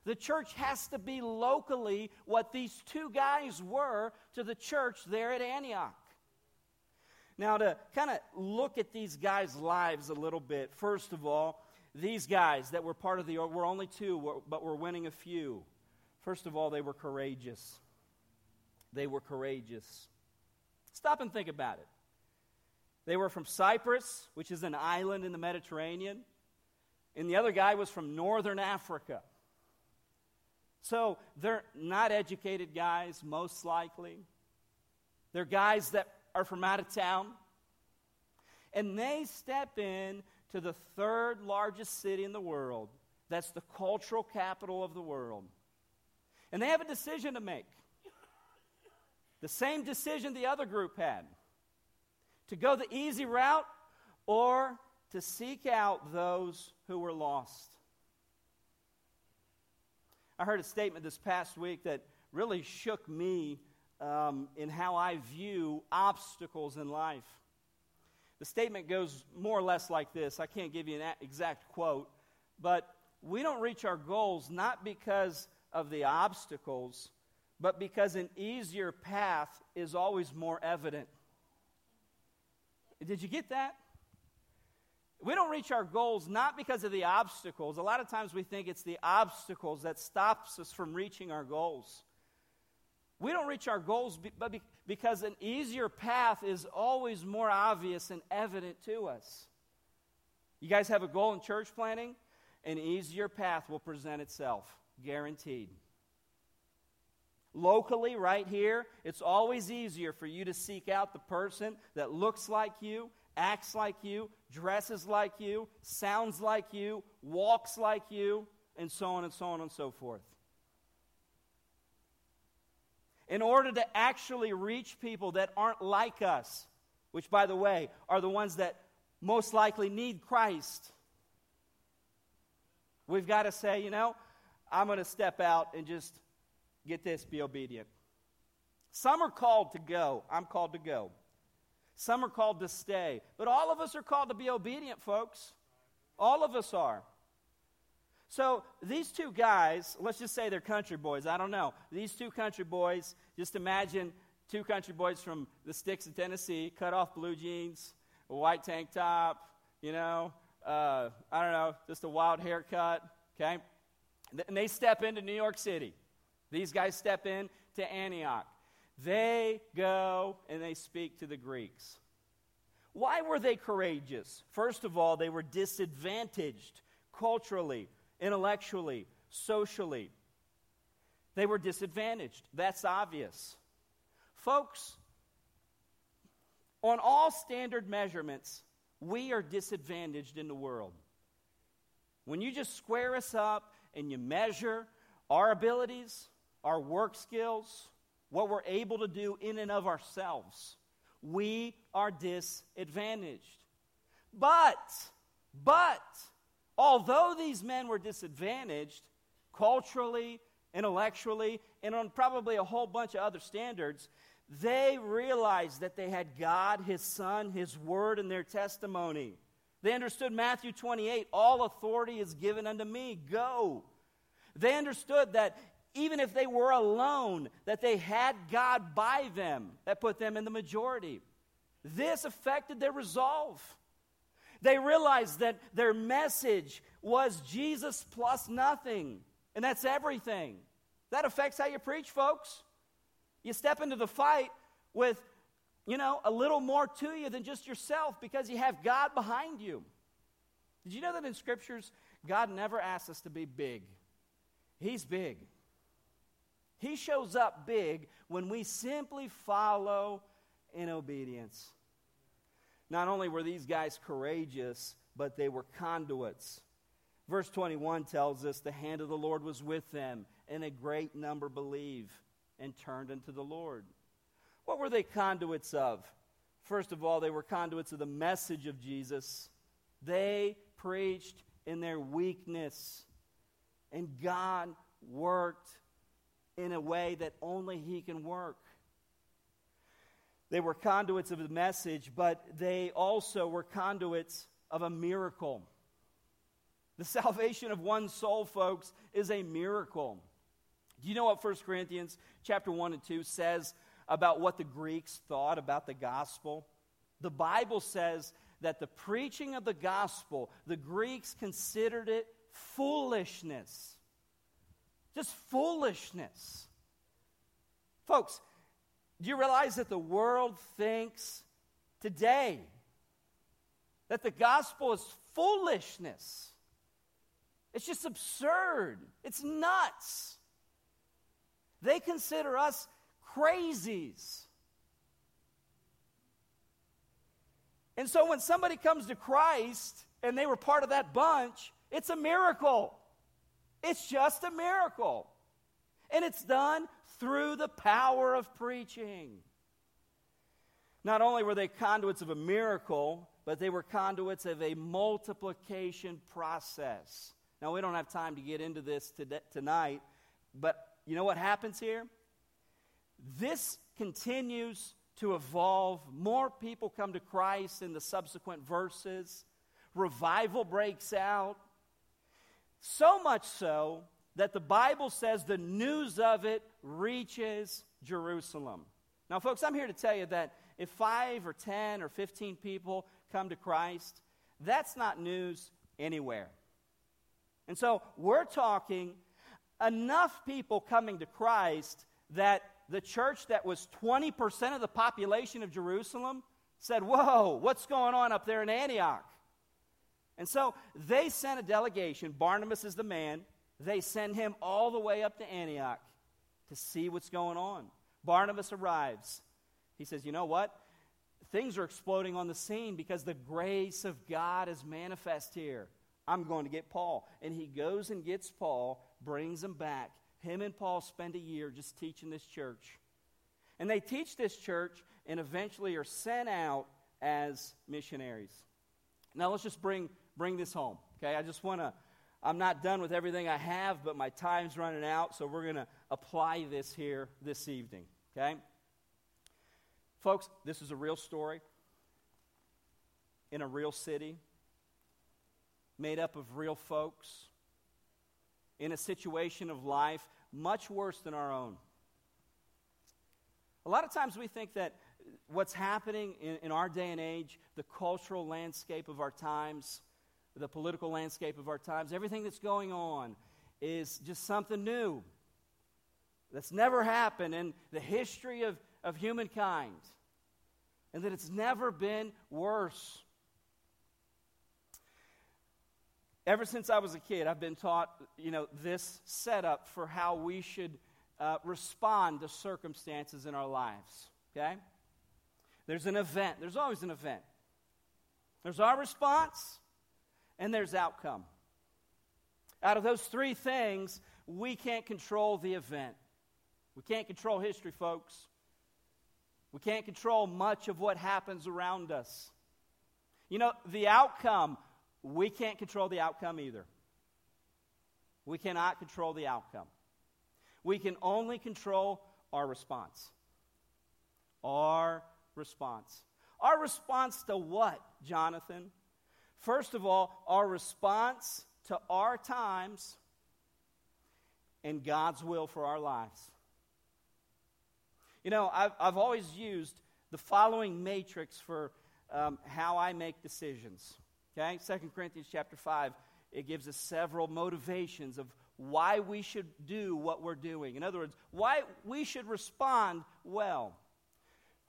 The church has to be locally what these two guys were to the church there at Antioch. Now, to kind of look at these guys' lives a little bit, first of all, these guys that were part of the, we're only two, but we're winning a few. First of all, they were courageous. They were courageous. Stop and think about it. They were from Cyprus, which is an island in the Mediterranean, and the other guy was from northern Africa. So they're not educated guys, most likely. They're guys that are from out of town. And they step in to the third largest city in the world. That's the cultural capital of the world. And they have a decision to make. The same decision the other group had to go the easy route or to seek out those who were lost. I heard a statement this past week that really shook me um, in how I view obstacles in life. The statement goes more or less like this. I can't give you an exact quote, but we don't reach our goals not because of the obstacles, but because an easier path is always more evident. Did you get that? We don't reach our goals not because of the obstacles. A lot of times we think it's the obstacles that stops us from reaching our goals. We don't reach our goals but because an easier path is always more obvious and evident to us. You guys have a goal in church planting? An easier path will present itself, guaranteed. Locally, right here, it's always easier for you to seek out the person that looks like you, acts like you, dresses like you, sounds like you, walks like you, and so on and so on and so forth. In order to actually reach people that aren't like us, which, by the way, are the ones that most likely need Christ, we've got to say, you know, I'm going to step out and just get this, be obedient. Some are called to go. I'm called to go. Some are called to stay. But all of us are called to be obedient, folks. All of us are. So these two guys, let's just say they're country boys. I don't know. These two country boys, just imagine two country boys from the sticks of Tennessee, cut off blue jeans, a white tank top, you know, uh, I don't know, just a wild haircut, okay? And they step into New York City. These guys step in to Antioch. They go and they speak to the Greeks. Why were they courageous? First of all, they were disadvantaged culturally, intellectually, socially. They were disadvantaged. That's obvious. Folks, on all standard measurements, we are disadvantaged in the world. When you just square us up and you measure our abilities, our work skills, what we're able to do in and of ourselves, we are disadvantaged. But, but, although these men were disadvantaged culturally, intellectually, and on probably a whole bunch of other standards, they realized that they had God, His Son, His Word, and their testimony. They understood Matthew 28 all authority is given unto me. Go. They understood that even if they were alone, that they had God by them, that put them in the majority. This affected their resolve. They realized that their message was Jesus plus nothing, and that's everything. That affects how you preach, folks. You step into the fight with, you know, a little more to you than just yourself because you have God behind you. Did you know that in scriptures, God never asks us to be big? He's big. He shows up big when we simply follow in obedience. Not only were these guys courageous, but they were conduits. Verse 21 tells us the hand of the Lord was with them, and a great number believed and turned unto the Lord. What were they conduits of? First of all, they were conduits of the message of Jesus. They preached in their weakness, and God worked in a way that only He can work. They were conduits of the message, but they also were conduits of a miracle. The salvation of one soul, folks, is a miracle. Do you know what 1 Corinthians chapter 1 and 2 says about what the Greeks thought about the gospel? The Bible says that the preaching of the gospel, the Greeks considered it foolishness. Just foolishness. Folks, do you realize that the world thinks today that the gospel is foolishness? It's just absurd. It's nuts. They consider us crazies. And so when somebody comes to Christ and they were part of that bunch, it's a miracle. It's just a miracle. And it's done through the power of preaching. Not only were they conduits of a miracle, but they were conduits of a multiplication process. Now, we don't have time to get into this tonight, but you know what happens here? This continues to evolve. More people come to Christ in the subsequent verses. Revival breaks out. So much so that the Bible says the news of it reaches Jerusalem. Now, folks, I'm here to tell you that if five or 10 or 15 people come to Christ, that's not news anywhere. And so we're talking enough people coming to Christ that the church that was 20% of the population of Jerusalem said, Whoa, what's going on up there in Antioch? And so they sent a delegation. Barnabas is the man. They send him all the way up to Antioch to see what's going on. Barnabas arrives. He says, You know what? Things are exploding on the scene because the grace of God is manifest here. I'm going to get Paul. And he goes and gets Paul, brings him back. Him and Paul spend a year just teaching this church. And they teach this church and eventually are sent out as missionaries. Now let's just bring, bring this home. Okay, I just want to, I'm not done with everything I have, but my time's running out, so we're going to apply this here this evening. Okay? Folks, this is a real story in a real city, made up of real folks, in a situation of life much worse than our own. A lot of times we think that what's happening in, in, our day and age, the cultural landscape of our times, the political landscape of our times, everything that's going on is just something new that's never happened in the history of, of humankind, and that it's never been worse. Ever since I was a kid, I've been taught, you know, this setup for how we should uh, respond to circumstances in our lives. Okay? There's an event. There's always an event. There's our response, and there's outcome. Out of those three things, we can't control the event. We can't control history, folks. We can't control much of what happens around us. You know, the outcome, we can't control the outcome either. We cannot control the outcome. We can only control our response. Our response. Our response to what, Jonathan? First of all, our response to our times and God's will for our lives. You know, I've, I've always used the following matrix for um, how I make decisions. Okay? 2 Corinthians chapter 5, it gives us several motivations of why we should do what we're doing. In other words, why we should respond well.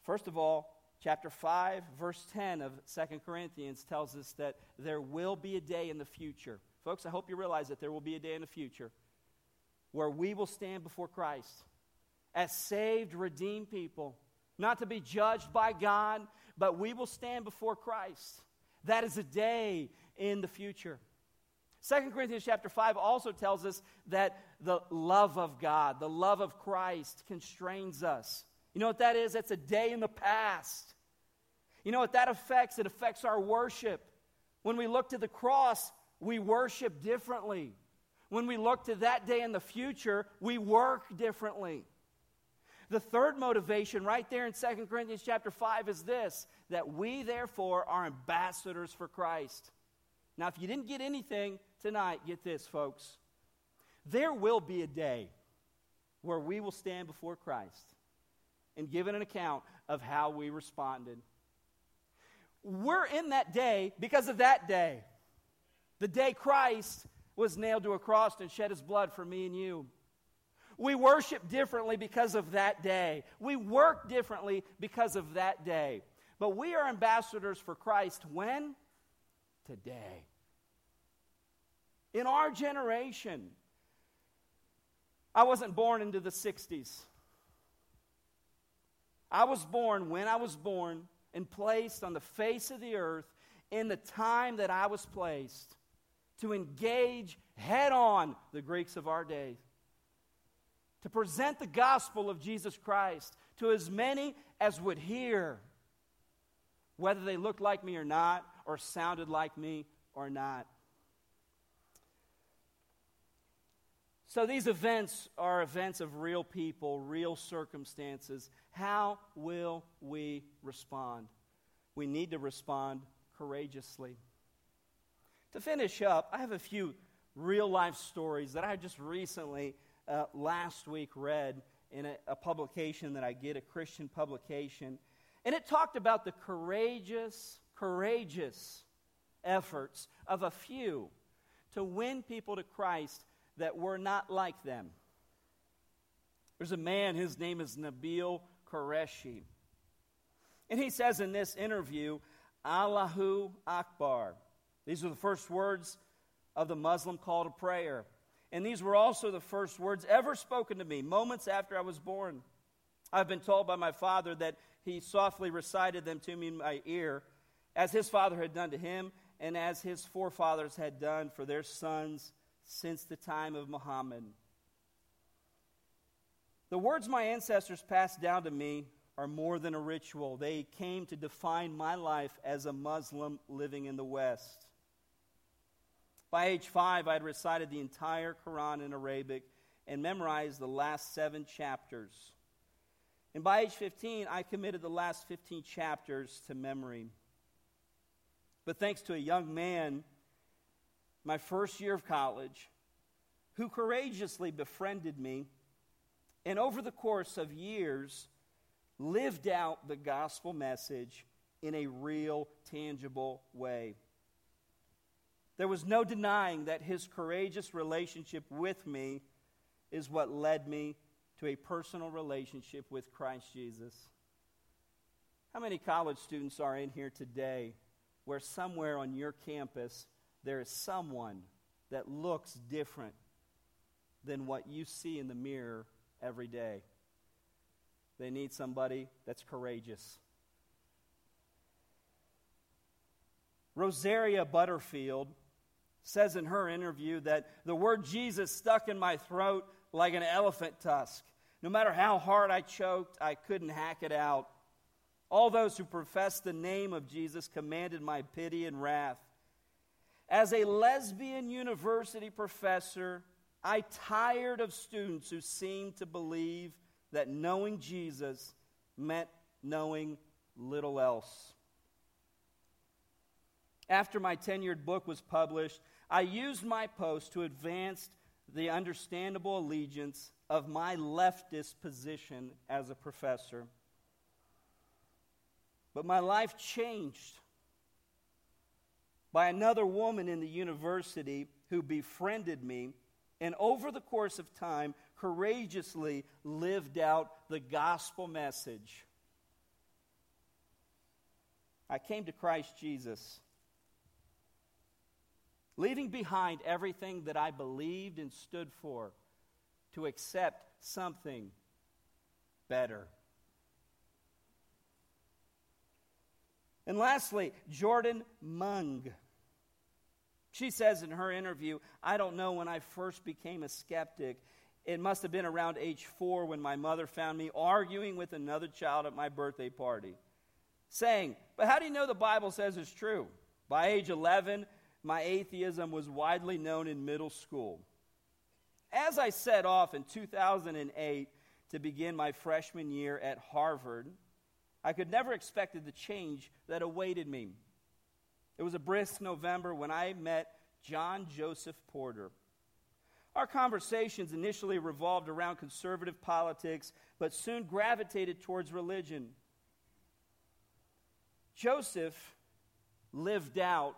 First of all, chapter 5, verse 10 of 2 Corinthians tells us that there will be a day in the future. Folks, I hope you realize that there will be a day in the future where we will stand before Christ as saved, redeemed people, not to be judged by God, but we will stand before Christ. That is a day in the future. 2 Corinthians chapter 5 also tells us that the love of God, the love of Christ constrains us. You know what that is? That's a day in the past. You know what that affects? It affects our worship. When we look to the cross, we worship differently. When we look to that day in the future, we work differently. The third motivation right there in 2 Corinthians chapter 5 is this that we therefore are ambassadors for Christ. Now, if you didn't get anything tonight, get this, folks. There will be a day where we will stand before Christ and give an account of how we responded. We're in that day because of that day. The day Christ was nailed to a cross and shed his blood for me and you. We worship differently because of that day. We work differently because of that day. But we are ambassadors for Christ when? Today. In our generation. I wasn't born into the 60s. I was born when I was born and placed on the face of the earth in the time that I was placed to engage head on the Greeks of our day to present the gospel of Jesus Christ to as many as would hear, whether they looked like me or not, or sounded like me or not. So these events are events of real people, real circumstances. How will we respond? We need to respond courageously. To finish up, I have a few real life stories that I just recently, uh, last week, read in a, a publication that I get, a Christian publication. And it talked about the courageous, courageous efforts of a few to win people to Christ that were not like them. There's a man, his name is Nabeel Qureshi. And he says in this interview, Allahu Akbar. These are the first words of the Muslim call to prayer. And these were also the first words ever spoken to me moments after I was born. I've been told by my father that he softly recited them to me in my ear, as his father had done to him, and as his forefathers had done for their sons since the time of Muhammad. The words my ancestors passed down to me are more than a ritual. They came to define my life as a Muslim living in the West. By age five, I had recited the entire Quran in Arabic and memorized the last seven chapters. And by age 15, I committed the last 15 chapters to memory. But thanks to a young man, my first year of college, who courageously befriended me, and over the course of years, lived out the gospel message in a real, tangible way. There was no denying that his courageous relationship with me is what led me to a personal relationship with Christ Jesus. How many college students are in here today where somewhere on your campus there is someone that looks different than what you see in the mirror every day? They need somebody that's courageous. Rosaria Butterfield says in her interview that the word Jesus stuck in my throat like an elephant tusk. No matter how hard I choked, I couldn't hack it out. All those who professed the name of Jesus commanded my pity and wrath. As a lesbian university professor, I tired of students who seemed to believe that knowing Jesus meant knowing little else. After my tenured book was published, I used my post to advance the understandable allegiance of my leftist position as a professor. But my life changed by another woman in the university who befriended me and over the course of time courageously lived out the gospel message. I came to Christ Jesus leaving behind everything that I believed and stood for to accept something better. And lastly, Jordan Mung. She says in her interview, I don't know when I first became a skeptic. It must have been around age four when my mother found me arguing with another child at my birthday party, saying, But how do you know the Bible says it's true? By age 11, my atheism was widely known in middle school. As I set off in 2008 to begin my freshman year at Harvard, I could never expected the change that awaited me. It was a brisk November when I met John Joseph Porter. Our conversations initially revolved around conservative politics, but soon gravitated towards religion. Joseph lived out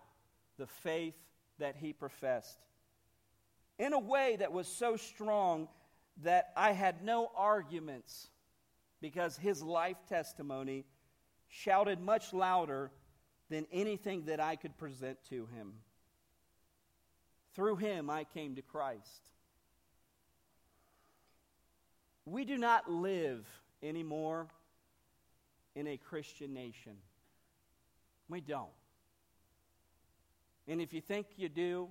the faith that he professed in a way that was so strong that I had no arguments because his life testimony shouted much louder than anything that I could present to him. Through him, I came to Christ. We do not live anymore in a Christian nation. We don't. And if you think you do,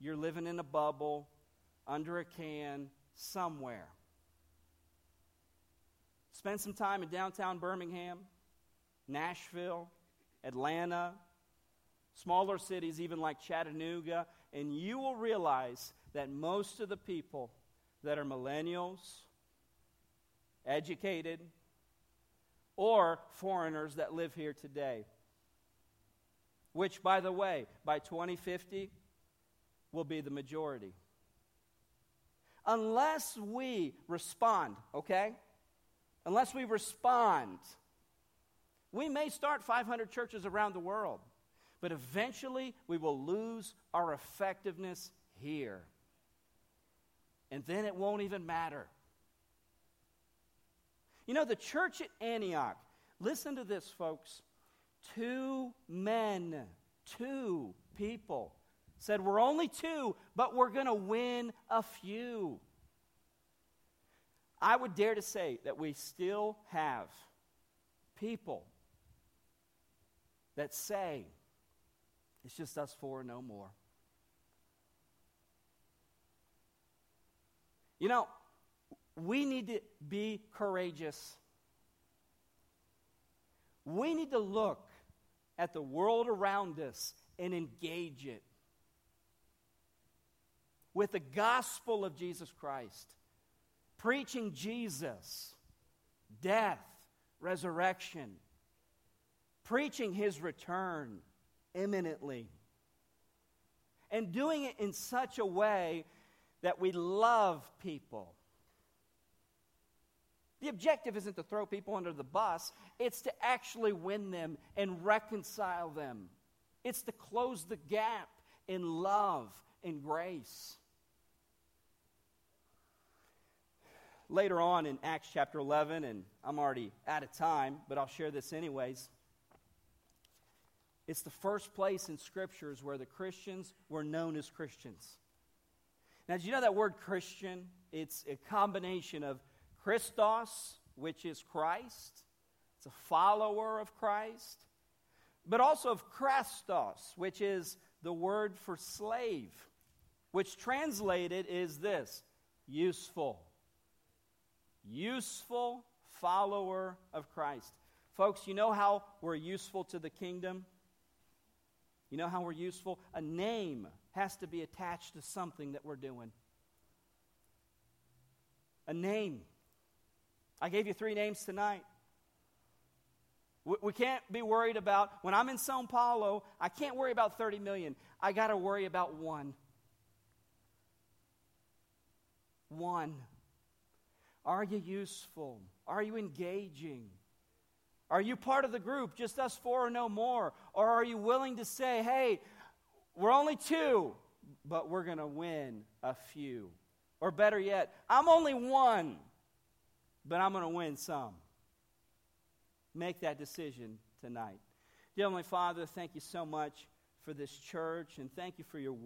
you're living in a bubble, under a can, somewhere. Spend some time in downtown Birmingham, Nashville, Atlanta, smaller cities, even like Chattanooga, and you will realize that most of the people that are millennials, educated, or foreigners that live here today which, by the way, by 2050 will be the majority. Unless we respond, okay? Unless we respond, we may start 500 churches around the world, but eventually we will lose our effectiveness here. And then it won't even matter. You know, the church at Antioch, listen to this, folks. Two men, two people said, We're only two, but we're going to win a few. I would dare to say that we still have people that say, It's just us four, no more. You know, we need to be courageous. We need to look at the world around us and engage it with the gospel of Jesus Christ, preaching Jesus, death, resurrection, preaching his return imminently, and doing it in such a way that we love people the objective isn't to throw people under the bus, it's to actually win them and reconcile them. It's to close the gap in love and grace. Later on in Acts chapter 11, and I'm already out of time, but I'll share this anyways. It's the first place in scriptures where the Christians were known as Christians. Now, did you know that word Christian? It's a combination of Christos, which is Christ. It's a follower of Christ. But also of Christos, which is the word for slave, which translated is this useful. Useful follower of Christ. Folks, you know how we're useful to the kingdom? You know how we're useful? A name has to be attached to something that we're doing. A name. I gave you three names tonight. We, we can't be worried about, when I'm in Sao Paulo, I can't worry about 30 million. I got to worry about one. One. Are you useful? Are you engaging? Are you part of the group, just us four or no more? Or are you willing to say, hey, we're only two, but we're going to win a few? Or better yet, I'm only one, but I'm going to win some. Make that decision tonight. Dear Heavenly Father, thank you so much for this church and thank you for your word.